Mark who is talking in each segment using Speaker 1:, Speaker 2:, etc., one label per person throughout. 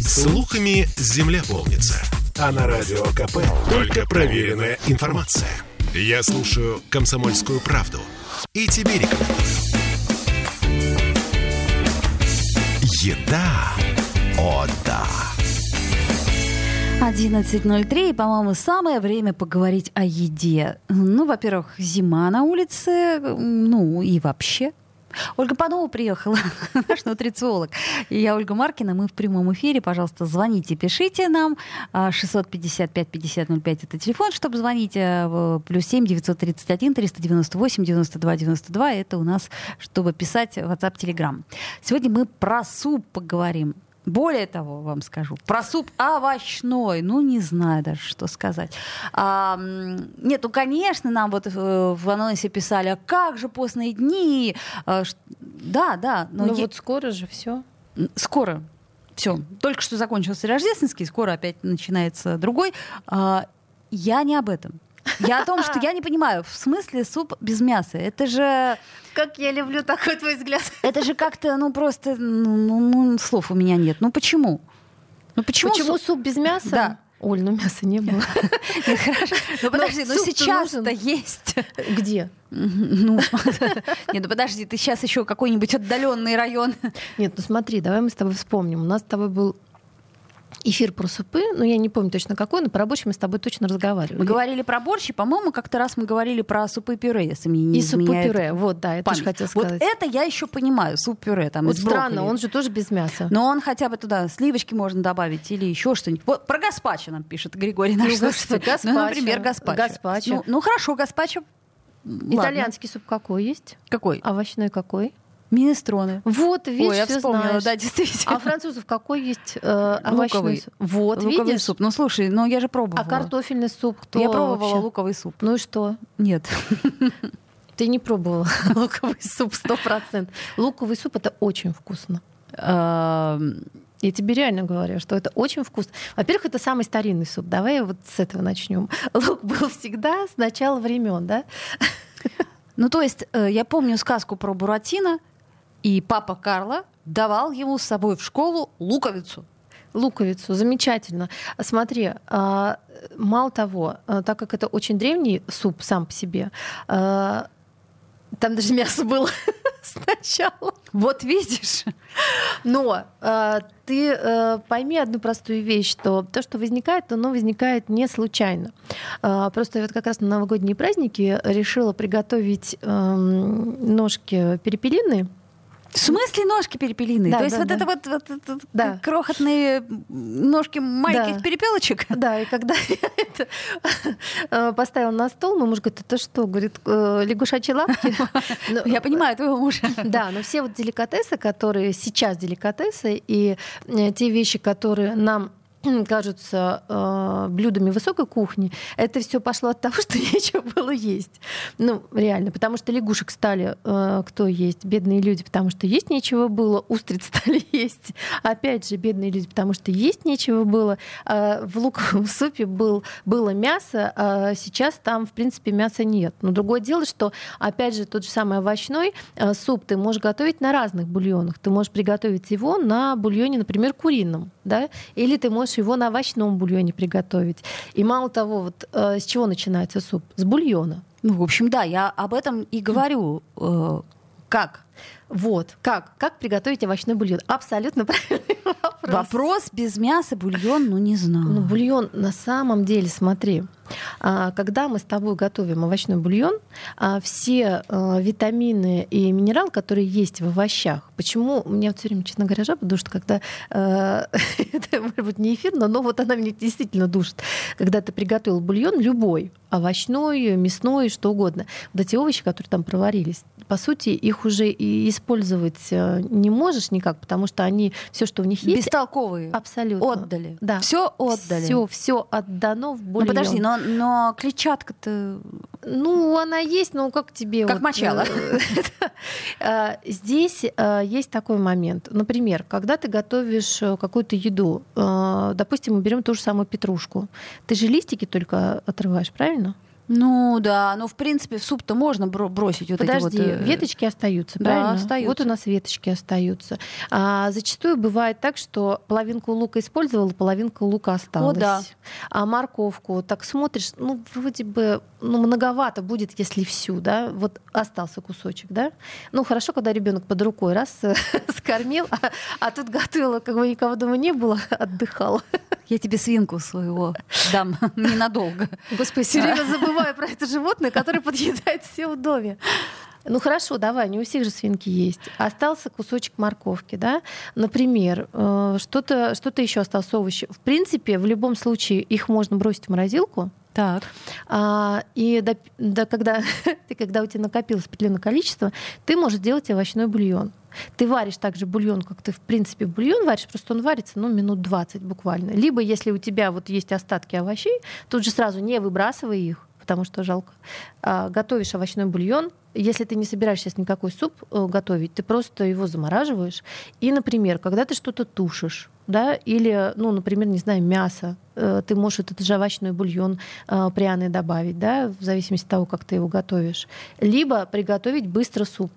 Speaker 1: Слухами земля полнится. А на радио КП только проверенная информация. Я слушаю «Комсомольскую правду» и тебе рекомендую. Еда. О, да.
Speaker 2: 11.03, и, по-моему, самое время поговорить о еде. Ну, во-первых, зима на улице, ну и вообще. Ольга Панова приехала, наш нутрициолог. И я Ольга Маркина, мы в прямом эфире. Пожалуйста, звоните, пишите нам. 655-5005 это телефон, чтобы звонить. А, плюс 7 931 398 92 92 это у нас, чтобы писать WhatsApp, Telegram. Сегодня мы про суп поговорим. Более того, вам скажу, про суп овощной, ну, не знаю даже, что сказать. А, нет, ну, конечно, нам вот э, в анонсе писали, а как же постные дни? А, да, да.
Speaker 3: Но ну, е... вот скоро же все.
Speaker 2: Скоро. Все. Только что закончился рождественский, скоро опять начинается другой. А, я не об этом. Я о том, что я не понимаю, в смысле суп без мяса? Это же...
Speaker 3: Как я люблю такой твой взгляд.
Speaker 2: Это же как-то, ну просто, ну, ну, ну, слов у меня нет. Ну почему?
Speaker 3: Ну почему, почему суп... суп без мяса?
Speaker 2: Да.
Speaker 3: Оль, ну мяса не было.
Speaker 2: Хорошо. Ну подожди, ну сейчас-то есть.
Speaker 3: Где?
Speaker 2: Ну, нет, ну подожди, ты сейчас еще какой-нибудь отдаленный район.
Speaker 3: Нет, ну смотри, давай мы с тобой вспомним. У нас с тобой был эфир про супы, ну я не помню точно какой, но про борщ мы с тобой точно разговаривали.
Speaker 2: Мы говорили про борщ, и, по-моему, как-то раз мы говорили про супы-пюре, если мне не
Speaker 3: И супы-пюре, вот, да, это же хотел сказать.
Speaker 2: Вот это я еще понимаю, суп-пюре там
Speaker 3: Вот странно, он же тоже без мяса.
Speaker 2: Но он хотя бы туда сливочки можно добавить или еще что-нибудь. Вот про гаспачо нам пишет Григорий наш. Ну,
Speaker 3: гаспачо.
Speaker 2: Ну, например, гаспачо.
Speaker 3: гаспачо.
Speaker 2: Ну, ну хорошо, гаспачо.
Speaker 3: Итальянский суп какой есть?
Speaker 2: Какой?
Speaker 3: Овощной какой?
Speaker 2: Минестроны.
Speaker 3: Вот, видишь, Ой,
Speaker 2: я вспомнила,
Speaker 3: знаешь.
Speaker 2: да, действительно.
Speaker 3: А французов какой есть э,
Speaker 2: овощной суп?
Speaker 3: Вот,
Speaker 2: луковый
Speaker 3: видишь?
Speaker 2: суп. Ну, слушай, ну я же пробовала.
Speaker 3: А картофельный суп кто
Speaker 2: Я пробовала
Speaker 3: вообще?
Speaker 2: луковый суп.
Speaker 3: Ну и что?
Speaker 2: Нет.
Speaker 3: Ты не пробовала луковый суп, сто процентов. Луковый суп — это очень вкусно. Я тебе реально говорю, что это очень вкусно. Во-первых, это самый старинный суп. Давай вот с этого начнем. Лук был всегда с начала времен, да?
Speaker 2: Ну, то есть, э, я помню сказку про Буратино, и папа Карла давал ему с собой в школу луковицу.
Speaker 3: Луковицу, замечательно. Смотри, а, мало того, а, так как это очень древний суп сам по себе, а, там даже мясо было сначала.
Speaker 2: Вот видишь.
Speaker 3: Но э, ты э, пойми одну простую вещь, что то, что возникает, оно возникает не случайно. Э, просто я вот как раз на новогодние праздники решила приготовить э, ножки перепелиные
Speaker 2: в смысле ножки перепелиные?
Speaker 3: Да,
Speaker 2: То есть
Speaker 3: да,
Speaker 2: вот
Speaker 3: да.
Speaker 2: это вот, вот, вот
Speaker 3: Да.
Speaker 2: крохотные ножки маленьких
Speaker 3: Да.
Speaker 2: перепелочек?
Speaker 3: Да, и когда я это э, поставила на стол, мой муж говорит, это что? Говорит, э, лягушачьи лапки? Ну,
Speaker 2: Я понимаю твоего мужа.
Speaker 3: Да, но все вот деликатесы, которые сейчас деликатесы, и э, те вещи, которые нам кажутся э, блюдами высокой кухни, это все пошло от того, что нечего было есть. Ну, реально, потому что лягушек стали э, кто есть? Бедные люди, потому что есть нечего было, устриц стали есть. Опять же, бедные люди, потому что есть нечего было. Э, в луковом супе был, было мясо, а сейчас там, в принципе, мяса нет. Но другое дело, что, опять же, тот же самый овощной э, суп ты можешь готовить на разных бульонах. Ты можешь приготовить его на бульоне, например, курином, да, или ты можешь его на овощном бульоне приготовить. И мало того, вот э, с чего начинается суп? С бульона.
Speaker 2: Ну, в общем, да, я об этом и говорю. Э, Как?
Speaker 3: Вот. Как? Как приготовить овощной бульон? Абсолютно правильный вопрос.
Speaker 2: Вопрос без мяса, бульон, ну не знаю.
Speaker 3: Ну, бульон на самом деле, смотри, а, когда мы с тобой готовим овощной бульон, а, все а, витамины и минералы, которые есть в овощах, почему у меня все время, честно говоря, жаба душит, когда это, может быть, не эфирно, но вот она меня действительно душит. Когда ты приготовил бульон любой, овощной, мясной, что угодно, вот эти овощи, которые там проварились, по сути, их уже и использовать э, не можешь никак, потому что они все, что в них есть,
Speaker 2: Бестолковые.
Speaker 3: абсолютно
Speaker 2: Отдали.
Speaker 3: Да.
Speaker 2: Все отдали.
Speaker 3: Все, все отдано в
Speaker 2: Ну
Speaker 3: бульон.
Speaker 2: подожди, но, но клетчатка-то...
Speaker 3: Ну, она есть, но как тебе...
Speaker 2: Как
Speaker 3: вот,
Speaker 2: мочало.
Speaker 3: э, Здесь э, есть такой момент. Например, когда ты готовишь какую-то еду, допустим, мы берем ту же самую петрушку, ты же листики только отрываешь, правильно?
Speaker 2: Ну да, но в принципе в суп-то можно бросить вот
Speaker 3: Подожди,
Speaker 2: эти вот...
Speaker 3: Э, веточки остаются,
Speaker 2: да,
Speaker 3: правильно?
Speaker 2: остаются.
Speaker 3: Вот у нас веточки остаются. А зачастую бывает так, что половинку лука использовала, половинка лука осталась.
Speaker 2: О, да.
Speaker 3: А морковку так смотришь, ну вроде бы ну, многовато будет, если всю, да, вот остался кусочек, да. Ну хорошо, когда ребенок под рукой раз скормил, а, а тут готовила, как бы никого дома не было, отдыхала.
Speaker 2: Я тебе свинку своего дам ненадолго.
Speaker 3: Господи, все время забываю про это животное, которое подъедает все в доме. Ну хорошо, давай, не у всех же свинки есть. Остался кусочек морковки, да? Например, э, что-то что еще осталось овощи. В принципе, в любом случае их можно бросить в морозилку.
Speaker 2: Так.
Speaker 3: А, и до, до, когда, ты, когда у тебя накопилось определенное количество, ты можешь сделать овощной бульон. Ты варишь также бульон, как ты, в принципе, бульон варишь, просто он варится, ну, минут 20 буквально. Либо, если у тебя вот есть остатки овощей, тут же сразу не выбрасывай их, потому что жалко. А, готовишь овощной бульон, если ты не собираешься сейчас никакой суп э, готовить, ты просто его замораживаешь. И, например, когда ты что-то тушишь, да, или, ну, например, не знаю, мясо, э, ты можешь этот же овощной бульон э, пряный добавить, да, в зависимости от того, как ты его готовишь. Либо приготовить быстро суп.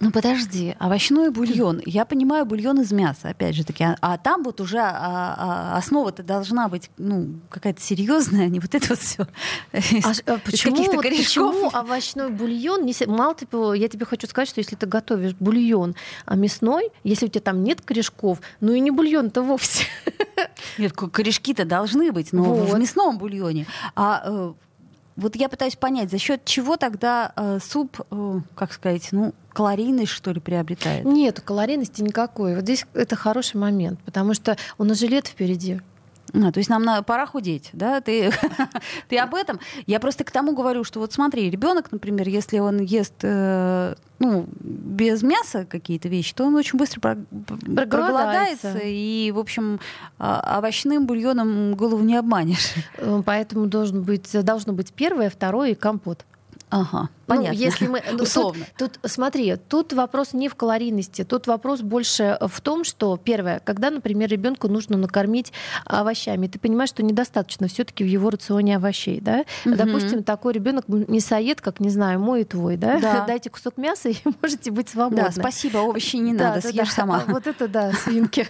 Speaker 2: Ну подожди, овощной бульон. Я понимаю бульон из мяса, опять же таки. А, а там вот уже а, а, основа-то должна быть ну, какая-то серьезная, а не вот это вот все.
Speaker 3: А, а почему, вот, почему овощной бульон? Не, мало того, я тебе хочу сказать, что если ты готовишь бульон а мясной, если у тебя там нет корешков, ну и не бульон-то вовсе.
Speaker 2: Нет, корешки-то должны быть, но вот. в мясном бульоне. А э, вот я пытаюсь понять, за счет чего тогда э, суп, э, как сказать, ну, калорийность, что ли, приобретает?
Speaker 3: Нет, калорийности никакой. Вот здесь это хороший момент, потому что у нас же лет впереди.
Speaker 2: А, то есть нам на, пора худеть, да? Ты, ты об этом? Я просто к тому говорю, что вот смотри, ребенок, например, если он ест э, ну, без мяса какие-то вещи, то он очень быстро про, проголодается. И, в общем, а, овощным бульоном голову не обманешь.
Speaker 3: Э, поэтому должен быть, должно быть первое, второе и компот.
Speaker 2: Ага.
Speaker 3: Ну, понятно. Ну, если мы ну, условно. Тут, тут смотри, тут вопрос не в калорийности, тут вопрос больше в том, что первое, когда, например, ребенку нужно накормить овощами, ты понимаешь, что недостаточно все-таки в его рационе овощей, да? Угу. Допустим, такой ребенок мясоед, как не знаю, мой и твой, да? да. Дайте кусок мяса и можете быть свободны.
Speaker 2: Да, спасибо, овощи не надо, да, съешь да, сама.
Speaker 3: Вот это да, свинки.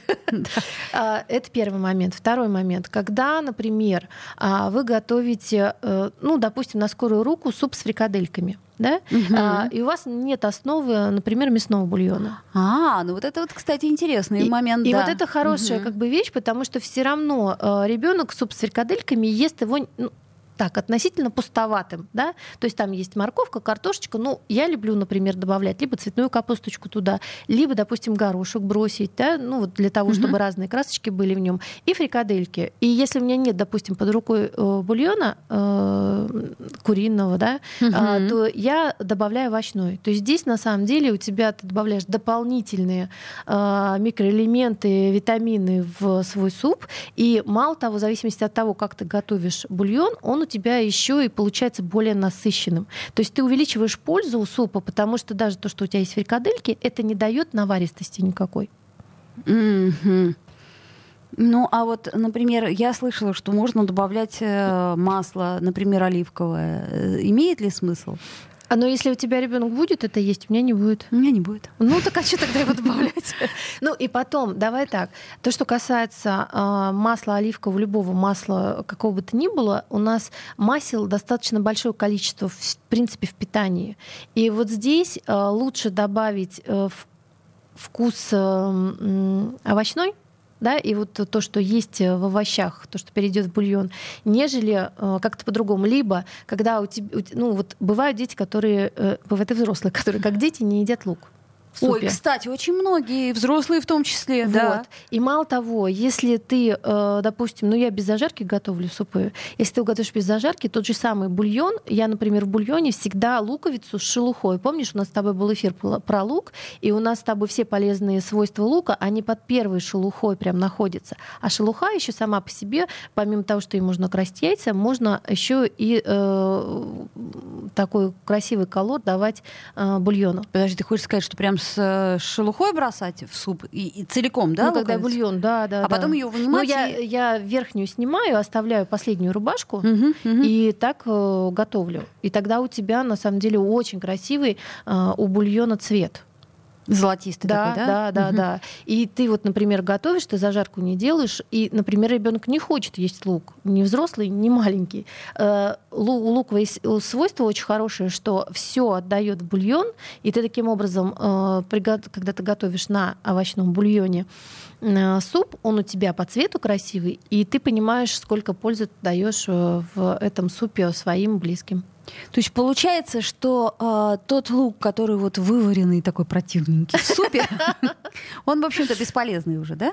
Speaker 3: А, это первый момент. Второй момент, когда, например, а, вы готовите, э, ну, допустим, на скорую руку суп с фрикадельками да, угу. а, и у вас нет основы, например, мясного бульона.
Speaker 2: А, ну вот это вот, кстати, интересный
Speaker 3: и,
Speaker 2: момент.
Speaker 3: И
Speaker 2: да.
Speaker 3: вот это хорошая угу. как бы вещь, потому что все равно э, ребенок суп с фрикадельками ест его ну, так, относительно пустоватым, да, то есть там есть морковка, картошечка, ну, я люблю, например, добавлять либо цветную капусточку туда, либо, допустим, горошек бросить, да, ну, вот для того, чтобы угу. разные красочки были в нем, и фрикадельки. И если у меня нет, допустим, под рукой э, бульона э, куриного, да, угу. э, то я добавляю овощной. То есть здесь, на самом деле, у тебя ты добавляешь дополнительные э, микроэлементы, витамины в свой суп, и мало того, в зависимости от того, как ты готовишь бульон, он тебя еще и получается более насыщенным. То есть ты увеличиваешь пользу у супа, потому что даже то, что у тебя есть фрикадельки, это не дает наваристости никакой.
Speaker 2: Mm-hmm. Ну, а вот, например, я слышала, что можно добавлять э, масло, например, оливковое. Э, имеет ли смысл?
Speaker 3: А но если у тебя ребенок будет это есть, у меня не будет.
Speaker 2: У меня не будет.
Speaker 3: Ну так а что тогда его добавлять? Ну и потом, давай так. То, что касается э, масла оливкового, любого масла, какого бы то ни было, у нас масел достаточно большое количество, в принципе, в питании. И вот здесь э, лучше добавить э, вкус э, овощной, да, и вот то, что есть в овощах, то, что перейдет в бульон, нежели э, как-то по-другому. Либо, когда у тебя, ну вот бывают дети, которые, э, бывают и взрослые, которые как дети не едят лук
Speaker 2: супе. Ой, кстати, очень многие, взрослые в том числе, вот. да.
Speaker 3: И мало того, если ты, э, допустим, ну я без зажарки готовлю супы, если ты готовишь без зажарки, тот же самый бульон, я, например, в бульоне всегда луковицу с шелухой. Помнишь, у нас с тобой был эфир про лук, и у нас с тобой все полезные свойства лука, они под первой шелухой прям находятся. А шелуха еще сама по себе, помимо того, что ей можно красить яйца, можно еще и э, такой красивый колор давать э, бульону.
Speaker 2: Подожди, ты хочешь сказать, что прям с э, шелухой бросать в суп и, и целиком, да?
Speaker 3: Ну, когда бульон, да, да.
Speaker 2: А
Speaker 3: да.
Speaker 2: потом ее вынимать.
Speaker 3: Ну, я,
Speaker 2: и...
Speaker 3: я верхнюю снимаю, оставляю последнюю рубашку
Speaker 2: Мгм, мгм.
Speaker 3: и так э, готовлю. И тогда у тебя на самом деле очень красивый э, у бульона цвет.
Speaker 2: Золотистый
Speaker 3: Да,
Speaker 2: такой,
Speaker 3: да, да,
Speaker 2: Мгм.
Speaker 3: да. И ты вот, например, готовишь, ты зажарку не делаешь, и, например, ребенок не хочет есть лук, ни взрослый, ни маленький. Э, У с- э, свойство очень хорошее, что все отдает в бульон, и ты таким образом, э, когда ты готовишь на овощном бульоне э, суп, он у тебя по цвету красивый, и ты понимаешь, сколько пользы ты даешь в этом супе своим близким.
Speaker 2: То есть получается, что э, тот лук, который вот вываренный такой противненький в супе, он, в общем-то, бесполезный уже, да?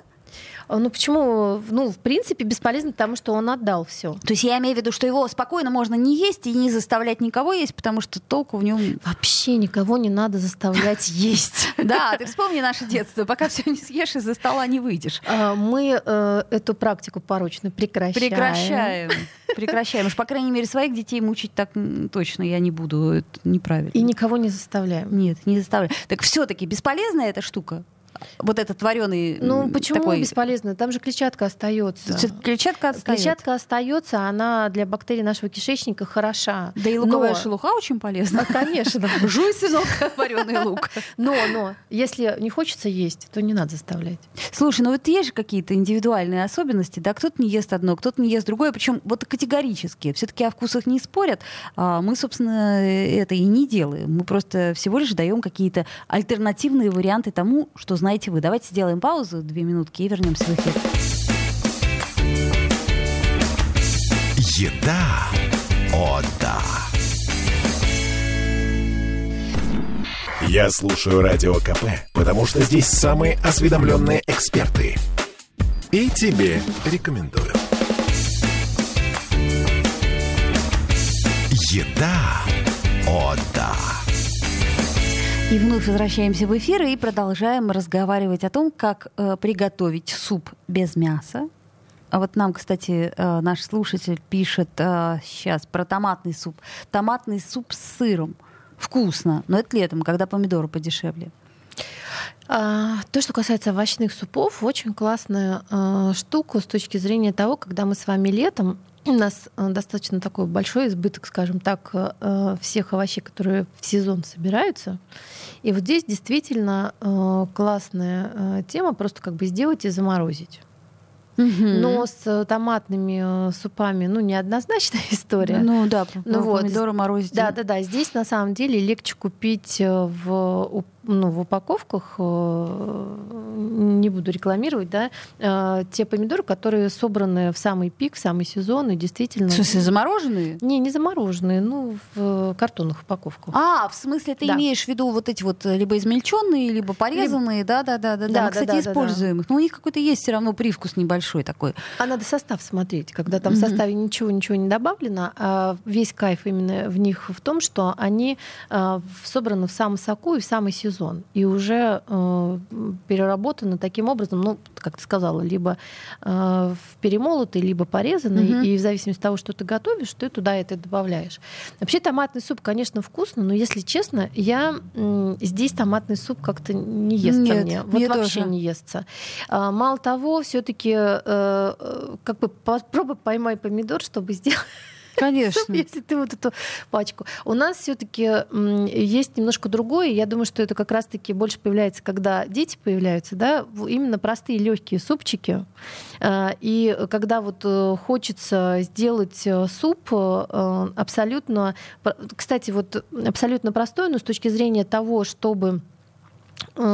Speaker 3: А, Ну почему? Ну, в принципе, бесполезно, потому что он отдал все.
Speaker 2: То есть я имею в виду, что его спокойно можно не есть и не заставлять никого есть, потому что толку в нем...
Speaker 3: Вообще никого не надо заставлять есть.
Speaker 2: Да, ты вспомни наше детство. Пока все не съешь, из-за стола не выйдешь.
Speaker 3: А, Мы э, эту практику порочную прекращаем.
Speaker 2: Прекращаем. Прекращаем. Уж, по крайней мере, своих детей мучить так точно я не буду. Это неправильно.
Speaker 3: И никого не заставляем.
Speaker 2: Нет, не заставляю. Так все-таки бесполезная эта штука? Вот этот вареный
Speaker 3: Ну почему
Speaker 2: такой...
Speaker 3: бесполезно? Там же клетчатка остается.
Speaker 2: Клетчатка отстаёт.
Speaker 3: Клетчатка остается, она для бактерий нашего кишечника хороша.
Speaker 2: Да и луковая
Speaker 3: Но-
Speaker 2: шелуха очень полезна.
Speaker 3: А, Конечно.
Speaker 2: Жуй, сынок, вареный лук.
Speaker 3: Но, но, если не хочется есть, то не надо заставлять.
Speaker 2: Слушай, ну вот есть же какие-то индивидуальные особенности, да? Кто-то не ест одно, кто-то не ест другое, причем вот категорически. Все-таки о вкусах не спорят. А мы, собственно, это и не делаем. Мы просто всего лишь даем какие-то альтернативные варианты тому, что знаете вы. Давайте сделаем паузу, две минутки, и вернемся в эфир.
Speaker 1: Еда. О, да. Я слушаю Радио КП, потому что здесь самые осведомленные эксперты. И тебе рекомендую. Еда. О, да.
Speaker 2: И вновь возвращаемся в эфир и продолжаем разговаривать о том, как э, приготовить суп без мяса. А вот нам, кстати, э, наш слушатель пишет сейчас про томатный суп. Томатный суп с сыром. Вкусно, но это летом, когда помидоры подешевле.
Speaker 3: А, то, что касается овощных супов, очень классная а, штука с точки зрения того, когда мы с вами летом у нас а, достаточно такой большой избыток, скажем так, а, всех овощей, которые в сезон собираются. И вот здесь действительно классная тема просто как бы сделать и заморозить. Но с э, томатными э, супами, ну, неоднозначная история.
Speaker 2: Ну да,
Speaker 3: Ну вот.
Speaker 2: помидоры морозить.
Speaker 3: Да, да, да. Здесь на самом деле легче купить э, в, ну, в упаковках, э, не буду рекламировать, да, э, те помидоры, которые собраны в самый пик, в самый сезон, и действительно...
Speaker 2: В смысле, замороженные?
Speaker 3: Не, не замороженные, ну, в картонных упаковках.
Speaker 2: А, в смысле, ты
Speaker 3: Да.
Speaker 2: имеешь в виду вот эти вот э, либо измельченные, либо порезанные, да, да, да, да, да.
Speaker 3: Да,
Speaker 2: Мы,
Speaker 3: да,
Speaker 2: кстати,
Speaker 3: да, да,
Speaker 2: используем их. Но у них какой-то есть все равно привкус небольшой такой.
Speaker 3: А надо состав смотреть, когда там в
Speaker 2: Мгм.
Speaker 3: составе ничего, ничего не добавлено, а весь кайф именно в них в том, что они в- собраны в самом соку и в самый сезон. И уже э, переработаны таким образом, ну, как ты сказала, либо э, в перемолотый, либо порезанный.
Speaker 2: Мгм.
Speaker 3: И в зависимости от того, что ты готовишь, ты туда это добавляешь. Вообще томатный суп, конечно, вкусно, но если честно, я м, здесь томатный суп как-то не
Speaker 2: Нет,
Speaker 3: мне. Вот
Speaker 2: мне
Speaker 3: вообще
Speaker 2: тоже.
Speaker 3: не естся. А, Мало того, все-таки как бы попробуй поймай помидор, чтобы сделать
Speaker 2: Конечно.
Speaker 3: если ты вот эту пачку. У нас все-таки есть немножко другое. Я думаю, что это как раз-таки больше появляется, когда дети появляются, да, именно простые легкие супчики. А, И когда вот э, хочется сделать э, суп э, абсолютно, кстати, вот абсолютно простой, но с точки зрения того, чтобы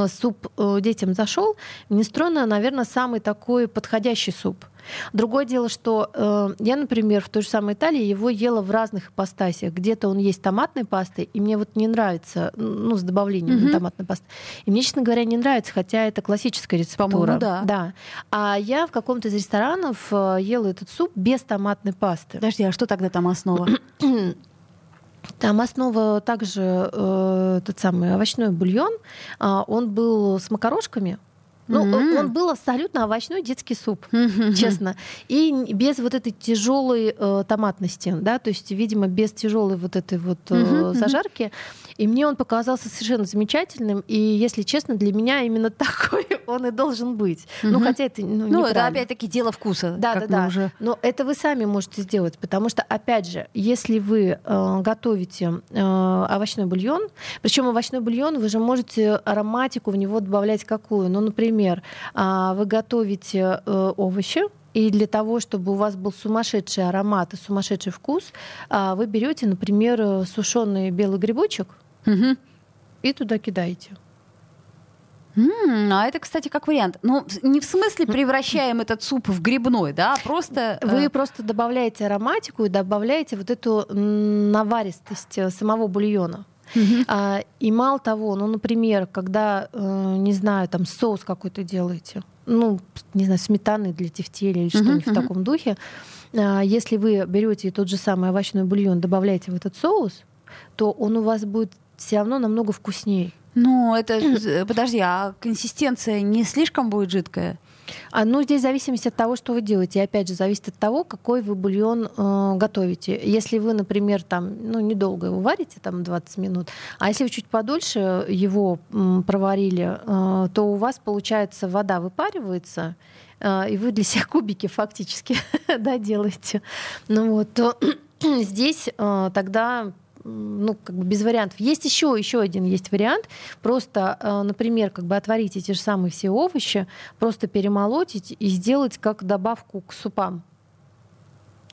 Speaker 3: суп детям зашел, минестрона, наверное, самый такой подходящий суп. Другое дело, что э, я, например, в той же самой Италии его ела в разных ипостасях. Где-то он есть томатной пастой, и мне вот не нравится, ну, с добавлением
Speaker 2: Мгм.
Speaker 3: томатной пасты. И мне, честно говоря, не нравится, хотя это классическая рецептура.
Speaker 2: Да.
Speaker 3: да. А я в каком-то из ресторанов э, ела этот суп без томатной пасты.
Speaker 2: Подожди, а что тогда там основа?
Speaker 3: Там основа также э, тот самый овощной бульон. А, он был с макарошками. Ну,
Speaker 2: Мгм.
Speaker 3: он был абсолютно овощной детский суп,
Speaker 2: Мгм.
Speaker 3: честно. И без вот этой тяжелой э, томатности, да, то есть, видимо, без тяжелой вот этой вот э,
Speaker 2: мгм.
Speaker 3: зажарки. И мне он показался совершенно замечательным. И, если честно, для меня именно такой он и должен быть. Ну,
Speaker 2: Мгм.
Speaker 3: хотя это ну,
Speaker 2: Ну, это опять-таки дело вкуса.
Speaker 3: Да,
Speaker 2: как
Speaker 3: да, да.
Speaker 2: уже-
Speaker 3: Но это вы сами можете сделать, потому что, опять же, если вы э, готовите э, овощной бульон, причем овощной бульон вы же можете ароматику в него добавлять какую? Ну, например, а, вы готовите э, овощи. И для того, чтобы у вас был сумасшедший аромат и сумасшедший вкус, а, вы берете, например, сушеный белый грибочек
Speaker 2: Мгм.
Speaker 3: и туда кидаете.
Speaker 2: М, А это, кстати, как вариант. Ну, не в смысле превращаем этот суп в грибной, да, а просто... э,
Speaker 3: Вы просто добавляете ароматику и добавляете вот эту наваристость э, самого бульона.
Speaker 2: Мгм.
Speaker 3: А, и мало того, ну, например, когда, э, не знаю, там соус какой-то делаете, ну, не знаю, сметаны для тефтели или что-нибудь в
Speaker 2: мгм.
Speaker 3: таком духе, а, если вы берете тот же самый овощной бульон, добавляете в этот соус, то он у вас будет все равно намного вкуснее.
Speaker 2: Ну, это... Подожди, а консистенция не слишком будет жидкая?
Speaker 3: А, ну, здесь зависимость от того, что вы делаете. И опять же, зависит от того, какой вы бульон э, готовите. Если вы, например, там, ну, недолго его варите, там 20 минут, а если вы чуть подольше его м, проварили, э, то у вас, получается, вода выпаривается, э, и вы для себя кубики фактически да, делаете. Ну вот, то здесь э, тогда ну, как бы без вариантов. Есть еще, еще один есть вариант. Просто, э, например, как бы отварить эти же самые все овощи, просто перемолоть и сделать как добавку к супам.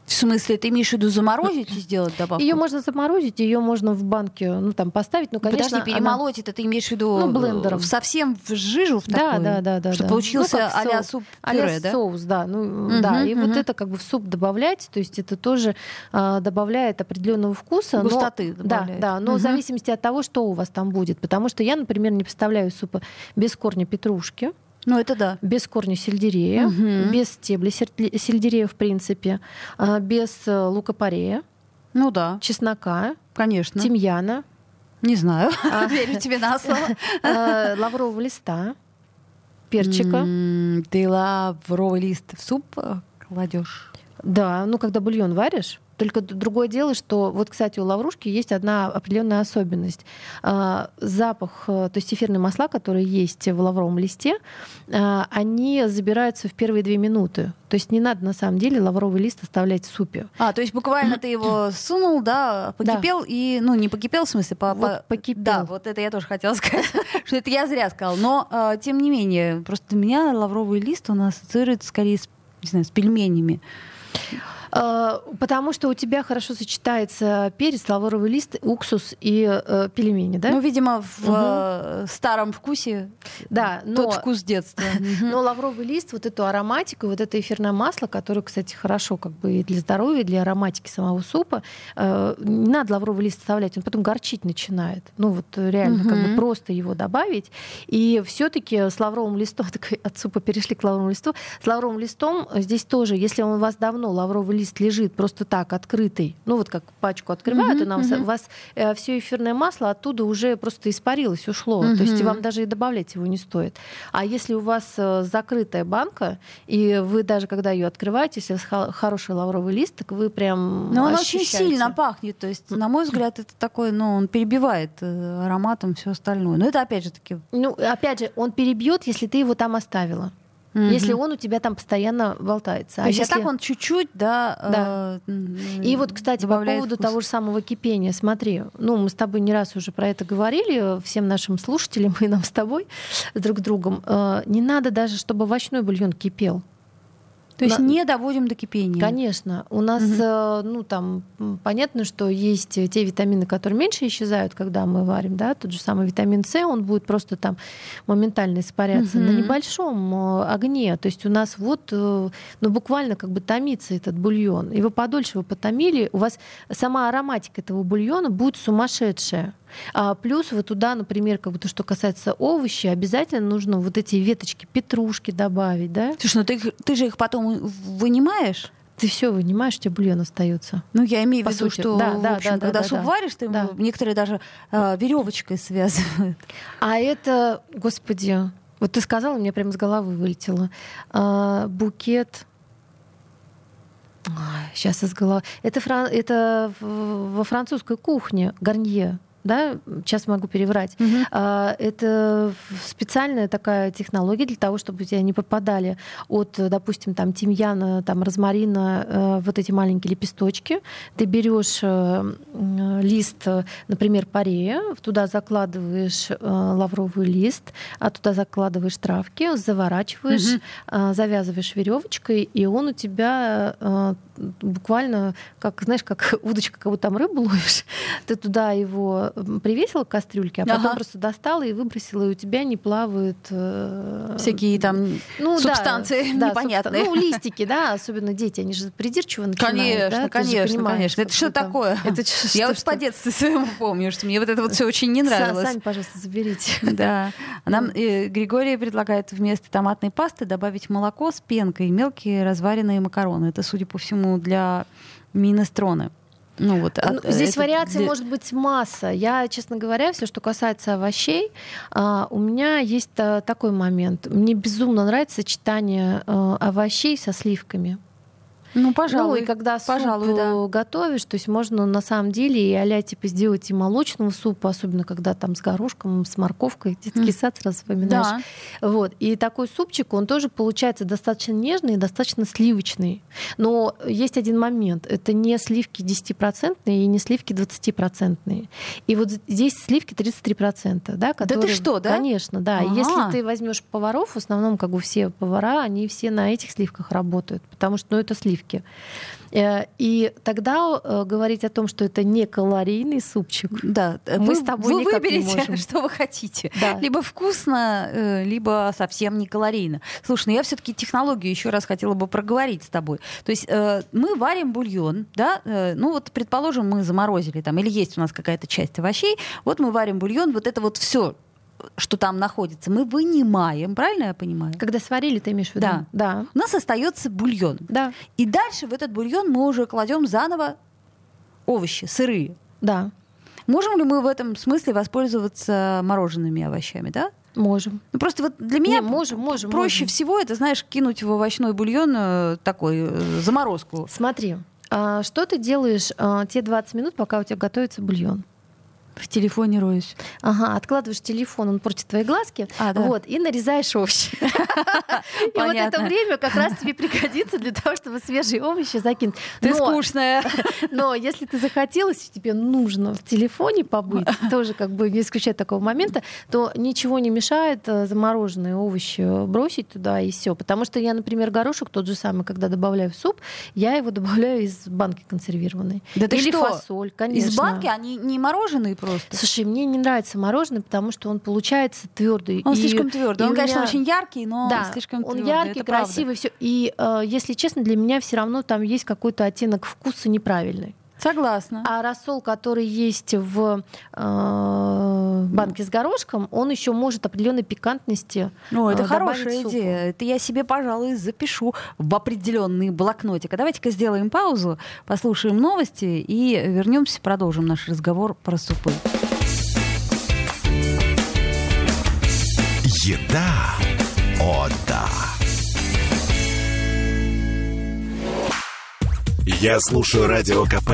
Speaker 2: В смысле, ты имеешь в виду заморозить и сделать добавку?
Speaker 3: Ее можно заморозить, ее можно в банке, ну там поставить, ну конечно.
Speaker 2: Подожди,
Speaker 3: она-
Speaker 2: перемолоть это ты имеешь в виду
Speaker 3: Ну, блендером.
Speaker 2: совсем в жижу в
Speaker 3: Да,
Speaker 2: такую?
Speaker 3: да, да, да.
Speaker 2: Чтобы
Speaker 3: да.
Speaker 2: получился
Speaker 3: Ну,
Speaker 2: а-ля
Speaker 3: соус.
Speaker 2: суп пюре, да?
Speaker 3: соус, да. Ну,
Speaker 2: Мгм,
Speaker 3: да. И
Speaker 2: мгм.
Speaker 3: вот это как бы в суп добавлять, то есть это тоже а, добавляет определенного вкуса. но-
Speaker 2: Густоты
Speaker 3: Да,
Speaker 2: добавляет.
Speaker 3: да, но
Speaker 2: Мгм.
Speaker 3: в зависимости от того, что у вас там будет. Потому что я, например, не представляю супа без корня петрушки,
Speaker 2: Ну, это да.
Speaker 3: без корня сельдерея,
Speaker 2: Мгм.
Speaker 3: без сельдре- сельдерея, в принципе, а, без э, лука-порея,
Speaker 2: Ну да,
Speaker 3: чеснока,
Speaker 2: конечно.
Speaker 3: тимьяна,
Speaker 2: Не знаю.
Speaker 3: А.
Speaker 2: Верю тебе на слово.
Speaker 3: э, лаврового листа, перчика.
Speaker 2: Ты лавровый лист в суп э, кладешь?
Speaker 3: Да, ну когда бульон варишь, только другое дело, что вот, кстати, у лаврушки есть одна определенная особенность. А, Запах, э, то есть эфирные масла, которые есть в лавровом листе, а, они забираются в первые две минуты. То есть не надо на самом деле лавровый лист оставлять в супе.
Speaker 2: А, то есть буквально ты его сунул, да, покипел и, ну, не покипел, в смысле, по,
Speaker 3: Вот
Speaker 2: по-
Speaker 3: покипел.
Speaker 2: Да, вот это я тоже хотела сказать, что это я зря сказала. Но, э, тем не менее, просто для меня лавровый лист, он ассоциируется скорее с, не знаю, с пельменями.
Speaker 3: А, Потому что у тебя хорошо сочетается перец, лавровый лист, уксус и э, пельмени, да?
Speaker 2: Ну, видимо, в э, старом вкусе
Speaker 3: да, но...
Speaker 2: тот вкус детства.
Speaker 3: Но лавровый лист, вот эту ароматику, вот это эфирное масло, которое, кстати, хорошо как бы и для здоровья, и для ароматики самого супа, э, не надо лавровый лист вставлять, он потом горчить начинает. Ну вот э, реально, как бы просто его добавить. И все таки с лавровым листом, так от супа перешли к лавровому листу, с лавровым листом э, здесь тоже, если он у вас давно, лавровый лист лежит просто так, открытый, ну вот как пачку открывают,
Speaker 2: Мгм,
Speaker 3: и на вас,
Speaker 2: мгм.
Speaker 3: у вас все эфирное масло оттуда уже просто испарилось, ушло. То есть вам даже и добавлять его не стоит. А если у вас э, закрытая банка, и вы даже когда ее открываете, если у вас ха- хороший лавровый лист, так вы прям
Speaker 2: Но он очень сильно пахнет. То есть, на мой взгляд, это такой, ну, он перебивает э, ароматом все остальное. Но это опять же таки.
Speaker 3: Ну, опять же, он перебьет, если ты его там оставила.
Speaker 2: Мгм.
Speaker 3: Если он у тебя там постоянно болтается.
Speaker 2: То
Speaker 3: А
Speaker 2: есть, а
Speaker 3: если-
Speaker 2: так он чуть-чуть, да.
Speaker 3: Да.
Speaker 2: э,
Speaker 3: И вот, кстати, по поводу
Speaker 2: вкус.
Speaker 3: того же самого кипения, смотри, ну, мы с тобой не раз уже про это говорили, всем нашим слушателям и нам с тобой, друг с другом, э, не надо даже, чтобы овощной бульон кипел.
Speaker 2: То есть
Speaker 3: на-
Speaker 2: не доводим до кипения.
Speaker 3: Конечно. У нас,
Speaker 2: Мгм.
Speaker 3: э, ну, там, понятно, что есть те витамины, которые меньше исчезают, когда мы варим, да, тот же самый витамин С, он будет просто там моментально испаряться на
Speaker 2: Мгм.
Speaker 3: небольшом э, огне. То есть у нас вот, э, ну, буквально как бы томится этот бульон. Его подольше вы потомили, у вас сама ароматика этого бульона будет сумасшедшая. А плюс вы туда, например, как бы то, что касается овощей, обязательно нужно вот эти веточки петрушки добавить, да?
Speaker 2: Слушай, ну ты, ты же их потом вынимаешь?
Speaker 3: Ты все вынимаешь, у тебя бульон остается.
Speaker 2: Ну, я имею в виду,
Speaker 3: сути.
Speaker 2: что
Speaker 3: Да,
Speaker 2: в
Speaker 3: да,
Speaker 2: общем,
Speaker 3: да, да,
Speaker 2: когда
Speaker 3: да,
Speaker 2: суп
Speaker 3: да.
Speaker 2: варишь, ты
Speaker 3: Да.
Speaker 2: некоторые даже веревочкой связывают.
Speaker 3: А это, господи, Вот ты сказала, мне прямо с головы вылетело. А, букет. сейчас из головы. Это, фран... это во французской кухне гарнье да, сейчас могу переврать. Угу. Это специальная такая технология для того, чтобы у тебя не попадали от, допустим, там тимьяна, там розмарина, э, вот эти маленькие лепесточки. Ты берешь э, лист, например, парея, туда закладываешь э, лавровый лист, а туда закладываешь травки, заворачиваешь, угу. завязываешь веревочкой, и он у тебя буквально, как, знаешь, как удочка, как будто там рыбу ловишь, ты туда его привесила к кастрюльке, а потом ага. просто достала и выбросила, и у тебя не плавают...
Speaker 2: Э, Всякие там ну, субстанции да, непонятные.
Speaker 3: Да, ну, листики, да, особенно дети, они же придирчиво начинают.
Speaker 2: Конечно,
Speaker 3: да?
Speaker 2: конечно, конечно. Это что такое? Это что, Я вот по детству своему помню, что мне вот это вот все очень не нравилось.
Speaker 3: Сами, пожалуйста, заберите.
Speaker 2: Да. Нам э, Григорий предлагает вместо томатной пасты добавить молоко с пенкой и мелкие разваренные макароны. Это, судя по всему, для минестроны.
Speaker 3: Ну, вот, ну, здесь вариаций для... может быть масса. Я, честно говоря, все, что касается овощей, а, у меня есть а, такой момент. Мне безумно нравится сочетание а, овощей со сливками.
Speaker 2: Ну, пожалуй.
Speaker 3: Ну, и когда
Speaker 2: пожалуй,
Speaker 3: суп
Speaker 2: да.
Speaker 3: готовишь, то есть можно на самом деле и а типа сделать и молочного супа, особенно когда там с горошком, с морковкой, детский mm. сад сразу вспоминаешь. Да. Вот. И такой супчик, он тоже получается достаточно нежный и достаточно сливочный. Но есть один момент. Это не сливки 10% и не сливки 20%. И вот здесь сливки 33%. Да,
Speaker 2: которые, да ты что, да?
Speaker 3: Конечно, да. Ага. Если ты возьмешь поваров, в основном как бы все повара, они все на этих сливках работают, потому что ну, это сливки сливки. Э, и тогда э, говорить о том, что это не калорийный супчик,
Speaker 2: да, мы вы, с тобой вы выберете, что вы хотите. Да. Либо вкусно, э, либо совсем не калорийно. Слушай, ну я все-таки технологию еще раз хотела бы проговорить с тобой. То есть мы варим бульон, да, ну вот предположим, мы заморозили там, или есть у нас какая-то часть овощей, вот мы варим бульон, вот это вот все что там находится, мы вынимаем, правильно я понимаю?
Speaker 3: Когда сварили, ты имеешь в виду?
Speaker 2: Да. да. У нас остается бульон.
Speaker 3: Да.
Speaker 2: И дальше в этот бульон мы уже кладем заново овощи, сырые.
Speaker 3: Да.
Speaker 2: Можем ли мы в этом смысле воспользоваться мороженными овощами, да?
Speaker 3: Можем.
Speaker 2: Ну, просто вот для меня
Speaker 3: Не, можем, можем,
Speaker 2: проще
Speaker 3: можем.
Speaker 2: всего это, знаешь, кинуть в овощной бульон э, такой э, заморозку.
Speaker 3: Смотри, а что ты делаешь а, те 20 минут, пока у тебя готовится бульон?
Speaker 2: В телефоне роюсь.
Speaker 3: Ага, откладываешь телефон, он портит твои глазки. А, да. Вот, и нарезаешь овощи. И вот это время как раз тебе пригодится для того, чтобы свежие овощи закинуть.
Speaker 2: Ты скучная.
Speaker 3: Но если ты захотелось, тебе нужно в телефоне побыть, тоже как бы не исключать такого момента, то ничего не мешает э, замороженные овощи бросить туда и все. Потому что я, например, горошек тот же самый, когда добавляю в суп, я его добавляю из банки консервированной.
Speaker 2: Да
Speaker 3: Или
Speaker 2: что?
Speaker 3: фасоль, конечно.
Speaker 2: Из банки они не мороженые просто? Просто.
Speaker 3: Слушай, мне не нравится мороженое, потому что он получается твердый.
Speaker 2: Он и, слишком твердый. Он, меня... конечно, очень яркий, но да, слишком
Speaker 3: твердый. Он яркий, красивый, все. И э, если честно, для меня все равно там есть какой-то оттенок вкуса неправильный.
Speaker 2: Согласна.
Speaker 3: А рассол, который есть в э, банке с горошком, он еще может определенной пикантности.
Speaker 2: Ну, это э, хорошая идея. Это я себе, пожалуй, запишу в определенный блокнотик. А давайте-ка сделаем паузу, послушаем новости и вернемся, продолжим наш разговор про супы.
Speaker 1: Еда. О, да. Я слушаю Радио КП,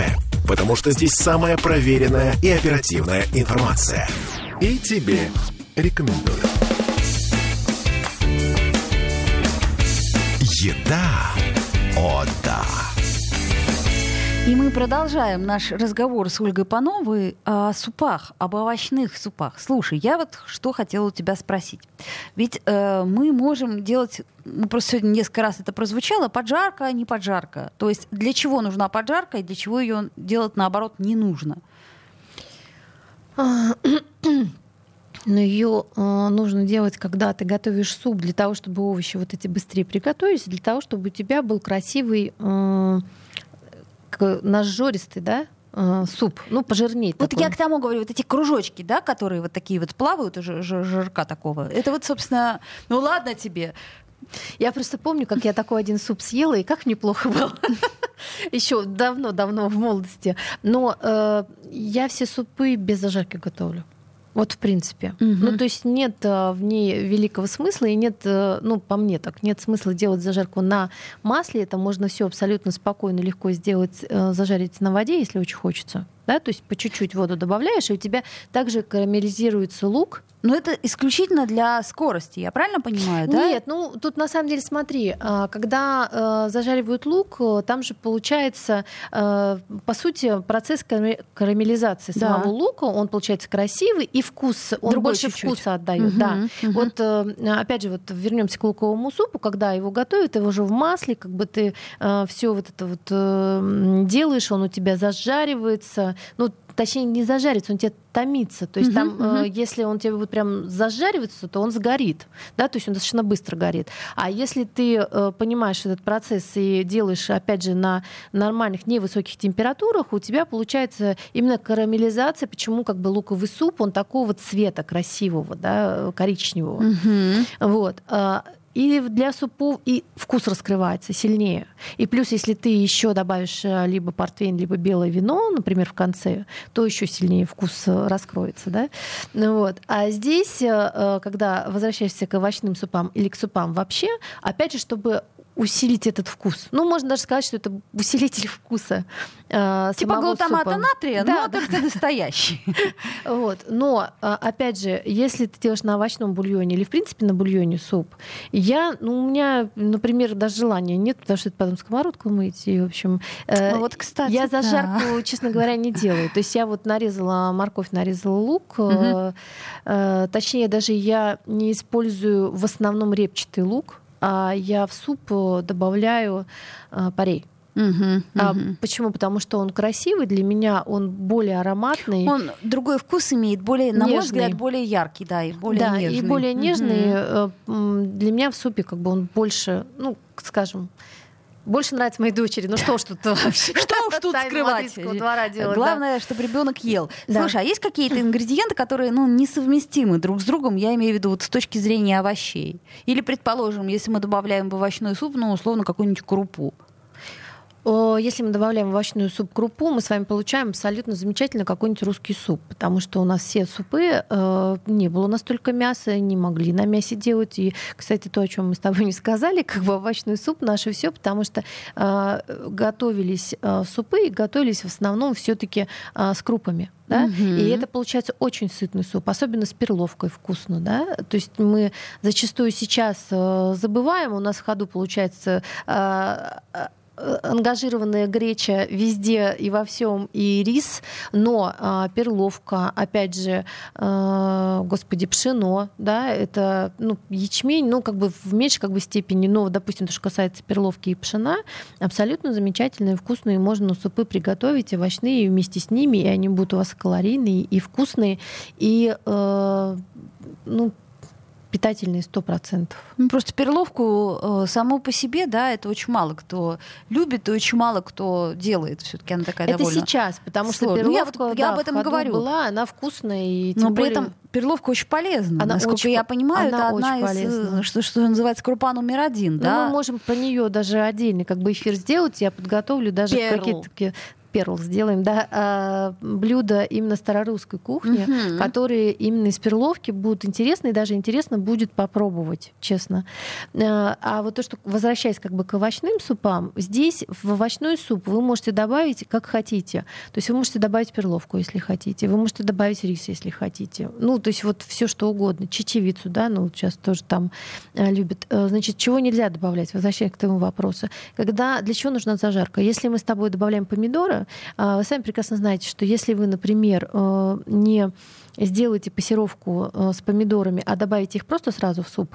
Speaker 1: потому что здесь самая проверенная и оперативная информация. И тебе рекомендую. Еда. О, да.
Speaker 2: И мы продолжаем наш разговор с Ольгой Пановой о супах, об овощных супах. Слушай, я вот что хотела у тебя спросить. Ведь э, мы можем делать, ну, просто сегодня несколько раз это прозвучало, поджарка, не поджарка. То есть для чего нужна поджарка и для чего ее делать, наоборот, не нужно?
Speaker 3: Но ее э, нужно делать, когда ты готовишь суп, для того, чтобы овощи вот эти быстрее приготовились, для того, чтобы у тебя был красивый э, нажористый, да, э, суп, ну, пожирнее.
Speaker 2: Вот такой. я к тому говорю, вот эти кружочки, да, которые вот такие вот плавают, уже жирка такого. Это вот, собственно, ну ладно тебе.
Speaker 3: Я просто помню, как я такой один суп съела, и как мне плохо было. Еще давно-давно в молодости. Но э, я все супы без зажарки готовлю. Вот в принципе. Угу. Ну, то есть нет а, в ней великого смысла, и нет, а, ну, по мне так, нет смысла делать зажарку на масле. Это можно все абсолютно спокойно, легко сделать, а, зажарить на воде, если очень хочется. Да, то есть по чуть-чуть воду добавляешь, и у тебя также карамелизируется лук,
Speaker 2: но это исключительно для скорости, я правильно понимаю, да?
Speaker 3: Нет, ну тут на самом деле смотри, а, когда э, зажаривают лук, э, там же получается, э, по сути, процесс карамелизации да. самого лука, он получается красивый и вкус, он Другой больше чуть-чуть. вкуса отдает, угу, да. Угу. Вот опять же, вот вернемся к луковому супу, когда его готовят, его же в масле, как бы ты все вот это вот делаешь, он у тебя зажаривается, ну точнее, не зажарится, он тебе томится. То есть uh-huh, там, uh-huh. Э, если он тебе будет прям зажариваться, то он сгорит. Да? То есть он достаточно быстро горит. А если ты э, понимаешь этот процесс и делаешь, опять же, на нормальных, невысоких температурах, у тебя получается именно карамелизация. Почему как бы луковый суп, он такого цвета красивого, да, коричневого. Uh-huh. Вот. И для супов и вкус раскрывается сильнее. И плюс, если ты еще добавишь э, либо портвейн, либо белое вино, например, в конце, то еще сильнее вкус э, раскроется. Да? Ну вот. А здесь, э, когда возвращаешься к овощным супам или к супам вообще, опять же, чтобы усилить этот вкус. Ну, можно даже сказать, что это усилитель вкуса.
Speaker 2: Э, типа глутамата супа. натрия, да, но да. только настоящий.
Speaker 3: Вот. Но, а, опять же, если ты делаешь на овощном бульоне или, в принципе, на бульоне суп, я, ну, у меня, например, даже желания нет, потому что это потом сковородку мыть. И, в общем, э, ну, вот, кстати, я зажарку, да. честно говоря, не делаю. То есть я вот нарезала морковь, нарезала лук. Угу. Точнее, даже я не использую в основном репчатый лук а я в суп э, добавляю а, парей. Угу, угу. А, почему? Потому что он красивый, для меня он более ароматный.
Speaker 2: Он другой вкус имеет, более, на нежный. мой взгляд, более яркий, да, и более да, нежный.
Speaker 3: и более нежный. Угу. Для меня в супе как бы он больше, ну, скажем, больше нравится моей дочери. Ну что ж тут вообще?
Speaker 2: Что уж тут скрывать? Главное, чтобы ребенок ел. Слушай, а есть какие-то ингредиенты, которые ну, несовместимы друг с другом, я имею в виду вот с точки зрения овощей? Или, предположим, если мы добавляем в овощной суп, ну, условно, какую-нибудь крупу,
Speaker 3: если мы добавляем овощную суп-крупу, мы с вами получаем абсолютно замечательно какой-нибудь русский суп, потому что у нас все супы э, не было настолько мяса, не могли на мясе делать. И, кстати, то, о чем мы с тобой не сказали, как бы овощной суп наше все, потому что э, готовились э, супы и готовились в основном все-таки э, с крупами. Да? Угу. И это получается очень сытный суп, особенно с перловкой вкусно. Да? То есть мы зачастую сейчас э, забываем, у нас в ходу получается э, Э, ангажированная греча везде и во всем, и рис, но а, перловка, опять же, а, господи, пшено, да, это ну, ячмень, ну, как бы в меньшей как бы, степени, но, допустим, то, что касается перловки и пшена, абсолютно замечательные, вкусные, можно супы приготовить, овощные вместе с ними, и они будут у вас калорийные и вкусные, и э, ну, питательные сто процентов.
Speaker 2: Ну, просто перловку э, саму по себе, да, это очень мало кто любит, и очень мало кто делает. Все-таки она такая
Speaker 3: это
Speaker 2: довольно
Speaker 3: сейчас, потому что перловка, ну, я, вот, я об этом говорю. была, она вкусная. И
Speaker 2: Но при этом перловка очень полезна. Она Насколько очень, я понимаю, она это одна из, э, что, что называется, крупа номер один. Ну, да?
Speaker 3: мы можем про нее даже отдельный как бы эфир сделать. Я подготовлю даже какие-то перл сделаем, да, а, блюда именно старорусской кухни, угу. которые именно из перловки будут интересны, и даже интересно будет попробовать, честно. А, а вот то, что, возвращаясь как бы к овощным супам, здесь в овощной суп вы можете добавить как хотите. То есть вы можете добавить перловку, если хотите, вы можете добавить рис, если хотите. Ну, то есть вот все что угодно. Чечевицу, да, ну, сейчас тоже там а, любят. Значит, чего нельзя добавлять? Возвращаясь к твоему вопросу. Когда, для чего нужна зажарка? Если мы с тобой добавляем помидоры, а, вы сами прекрасно знаете, что если вы, например, э, не сделаете пассировку э, с помидорами, а добавите их просто сразу в суп,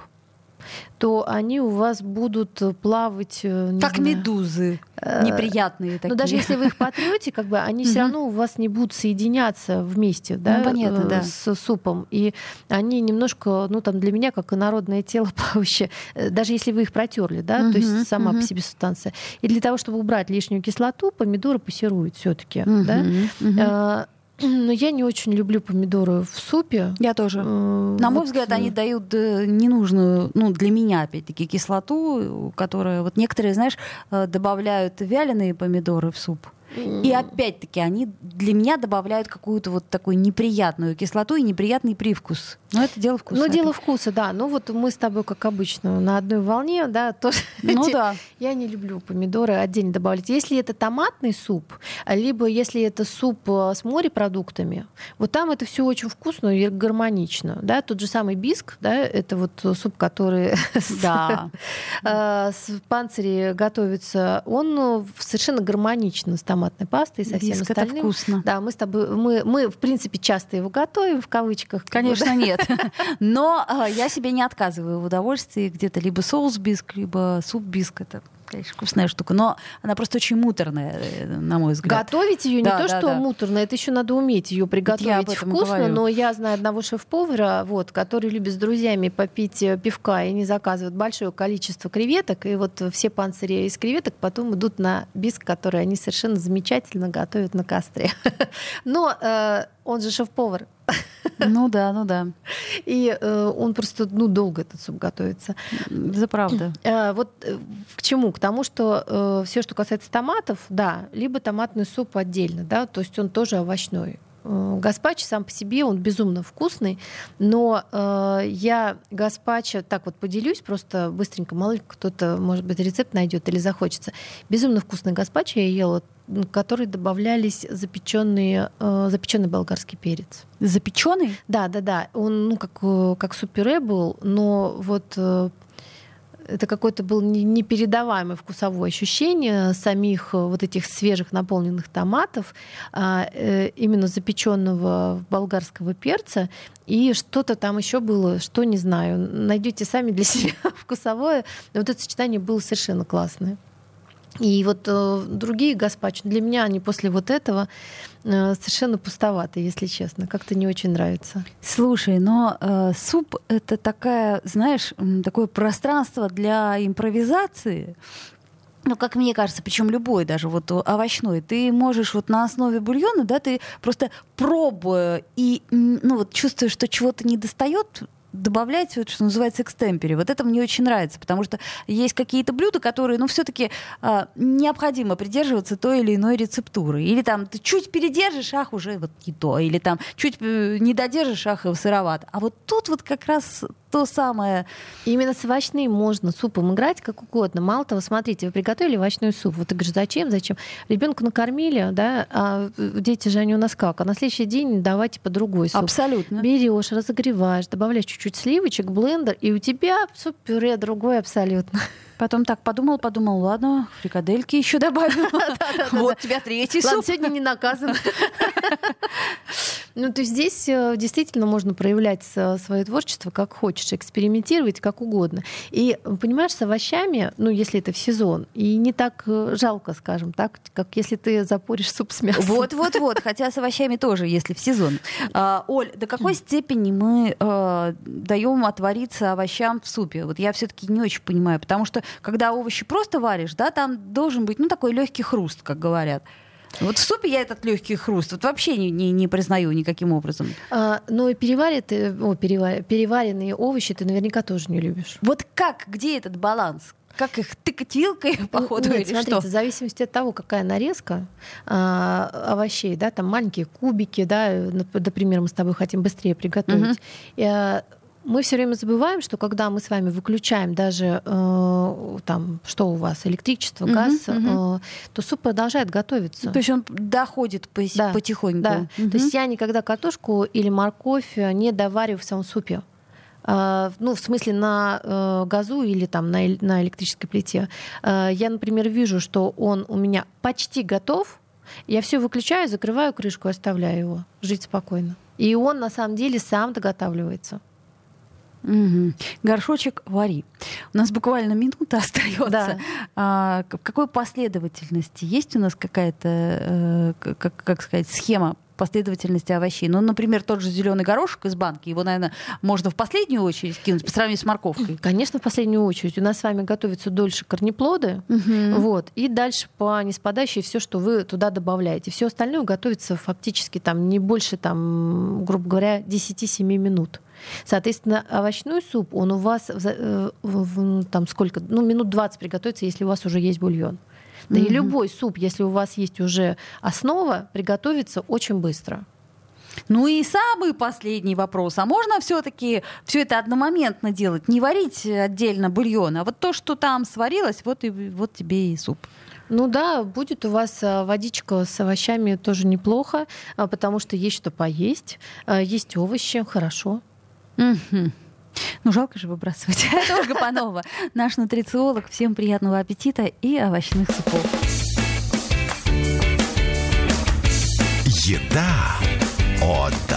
Speaker 3: то они у вас будут плавать...
Speaker 2: Э, как знаю, медузы. Неприятные такие.
Speaker 3: Но даже если вы их потрете, как бы они все равно у вас не будут соединяться вместе, да, ну, понятно, да. с супом. И они немножко, ну там для меня, как народное тело плавающее, даже если вы их протерли, да, то есть сама по себе субстанция. И для того, чтобы убрать лишнюю кислоту, помидоры пассируют все-таки, да. Но я не очень люблю помидоры в супе.
Speaker 2: Я тоже. Э, На мой взгляд, они дают э, ненужную, ну, для меня, опять-таки, кислоту, которая... Вот некоторые, знаешь, э, добавляют вяленые помидоры в суп. И опять-таки они для меня добавляют какую-то вот такую неприятную кислоту и неприятный привкус. Но это дело вкуса.
Speaker 3: Ну, дело вкуса, да. Ну, вот мы с тобой, как обычно, на одной волне, да, тоже.
Speaker 2: Ну, да.
Speaker 3: Я не люблю помидоры отдельно добавлять. Если это томатный суп, либо если это суп э, с морепродуктами, вот там это все очень вкусно и гармонично, да. Тот же самый биск, да, это вот суп, который
Speaker 2: да.
Speaker 3: Э, с панцири готовится, он э, совершенно гармонично с томатной пастой и со всем
Speaker 2: Биск
Speaker 3: остальным.
Speaker 2: это вкусно.
Speaker 3: Да, мы с тобой, мы, мы, в принципе, часто его готовим, в кавычках.
Speaker 2: Конечно, нет. Но я себе не отказываю в удовольствии где-то либо соус биск, либо суп биск. Это конечно, вкусная штука, но она просто очень муторная, э, на мой взгляд.
Speaker 3: Готовить ее
Speaker 2: Да,
Speaker 3: не то,
Speaker 2: да,
Speaker 3: что
Speaker 2: да.
Speaker 3: муторно, это еще надо уметь ее приготовить вкусно.
Speaker 2: говорю.
Speaker 3: Но я знаю одного шеф-повара, вот, который любит с друзьями попить э, пивка и не заказывает большое количество креветок. И вот все панцири из креветок потом идут на биск, который они совершенно замечательно готовят на костре. Но э, он же шеф-повар.
Speaker 2: Ну да, ну да.
Speaker 3: И э, он просто ну, долго этот суп готовится.
Speaker 2: Это правда.
Speaker 3: Э, Вот э, к чему? К тому, что все, что касается томатов, да, либо томатный суп отдельно, да, то есть он тоже овощной. Э, Гаспачо сам по себе, он безумно вкусный, но э, я гаспачо, так вот поделюсь, просто быстренько, мало ли кто-то, может быть, рецепт найдет или захочется. Безумно вкусный гаспачо я ела, в который добавлялись запеченные, э, запеченный болгарский перец.
Speaker 2: Запеченный?
Speaker 3: Да, да, да. Он, ну, как, э, как суп-пюре был, но вот э, это какое-то было не- непередаваемое вкусовое ощущение самих э, вот этих свежих наполненных томатов, а, э, именно запеченного болгарского перца. И что-то там еще было, что не знаю. Найдете сами для себя вкусовое. Но вот это сочетание было совершенно классное. И вот э, другие гаспачо, для меня они после вот этого э, совершенно пустоваты, если честно. Как-то не очень нравится.
Speaker 2: Слушай, но э, суп это такая, знаешь, такое пространство для импровизации. Ну, как мне кажется, причем любой, даже вот овощной, ты можешь вот на основе бульона, да, ты просто пробуя и, ну, вот чувствуя, что чего-то не достает, добавлять, вот, что называется, экстемпери. Вот это мне очень нравится, потому что есть какие-то блюда, которые, ну, все-таки необходимо придерживаться той или иной рецептуры. Или там ты чуть передержишь, ах, уже вот не то. Или там чуть э, не додержишь, ах, и сыроват. А вот тут вот как раз то самое...
Speaker 3: Именно с овощным можно супом играть как угодно. Мало того, смотрите, вы приготовили овощной суп. Вот ты говоришь, зачем, зачем? Ребенка накормили, да, а дети же они у нас как? А на следующий день давайте по другой суп.
Speaker 2: Абсолютно.
Speaker 3: Берешь, разогреваешь, добавляешь чуть-чуть сливочек, блендер, и у тебя суп-пюре другой абсолютно.
Speaker 2: Потом так подумал, подумал, ладно, фрикадельки еще добавил. Вот тебя третий суп.
Speaker 3: сегодня не наказан. Ну, то есть здесь э, действительно можно проявлять свое творчество как хочешь, экспериментировать как угодно. И, понимаешь, с овощами, ну, если это в сезон, и не так э, жалко, скажем так, как если ты запоришь суп с мясом.
Speaker 2: Вот, вот, вот. Хотя с овощами тоже, если в сезон. А, Оль, до какой степени мы э, даем отвариться овощам в супе? Вот я все-таки не очень понимаю, потому что когда овощи просто варишь, да, там должен быть, ну, такой легкий хруст, как говорят. Вот в супе я этот легкий хруст вот вообще не, не, не признаю никаким образом.
Speaker 3: А, но и переварит, э, о, перевар- переваренные овощи ты наверняка тоже не любишь.
Speaker 2: Вот как, где этот баланс? Как их тыкать вилкой, походу,
Speaker 3: Нет,
Speaker 2: или
Speaker 3: смотрите,
Speaker 2: что?
Speaker 3: в зависимости от того, какая нарезка а, овощей, да, там маленькие кубики, да, нап- например, мы с тобой хотим быстрее приготовить. И, а, мы все время забываем, что когда мы с вами выключаем даже э, там, что у вас, электричество, газ,
Speaker 2: мгм.
Speaker 3: э, то суп продолжает готовиться.
Speaker 2: То есть он доходит по-
Speaker 3: Да,
Speaker 2: потихоньку.
Speaker 3: Да.
Speaker 2: Мгм.
Speaker 3: То есть я никогда картошку или морковь не довариваю в самом супе. А, Ну, в смысле, на э, газу или там на, на электрической плите. А, Я, например, вижу, что он у меня почти готов. Я все выключаю, закрываю крышку и оставляю его. Жить спокойно. И он на самом деле сам доготавливается.
Speaker 2: Мгм. Горшочек вари. У нас буквально минута остается.
Speaker 3: Да.
Speaker 2: А, в какой последовательности есть у нас какая-то, э, как, как сказать, схема последовательности овощей? Ну, например, тот же зеленый горошек из банки, его, наверное, можно в последнюю очередь кинуть по сравнению с морковкой.
Speaker 3: Конечно, в последнюю очередь. У нас с вами готовятся дольше корнеплоды.
Speaker 2: Мгм.
Speaker 3: Вот. И дальше по неспадающей все, что вы туда добавляете. Все остальное готовится фактически там не больше, там, грубо говоря, 10-7 минут. Соответственно, овощной суп, он у вас в э, в- в- там сколько? Ну, минут 20 приготовится, если у вас уже есть бульон. Да mm-hmm. и любой суп, если у вас есть уже основа, приготовится очень быстро.
Speaker 2: Ну и самый последний вопрос. А можно все-таки все это одномоментно делать? Не варить отдельно бульон, а вот то, что там сварилось, вот, и, вот тебе и суп.
Speaker 3: Ну да, будет у вас а, водичка с овощами тоже неплохо, а, потому что есть что поесть, а, есть овощи, хорошо.
Speaker 2: Угу. Ну, жалко же выбрасывать. Это Ольга Панова, наш нутрициолог. Всем приятного аппетита и овощных супов.
Speaker 1: Еда от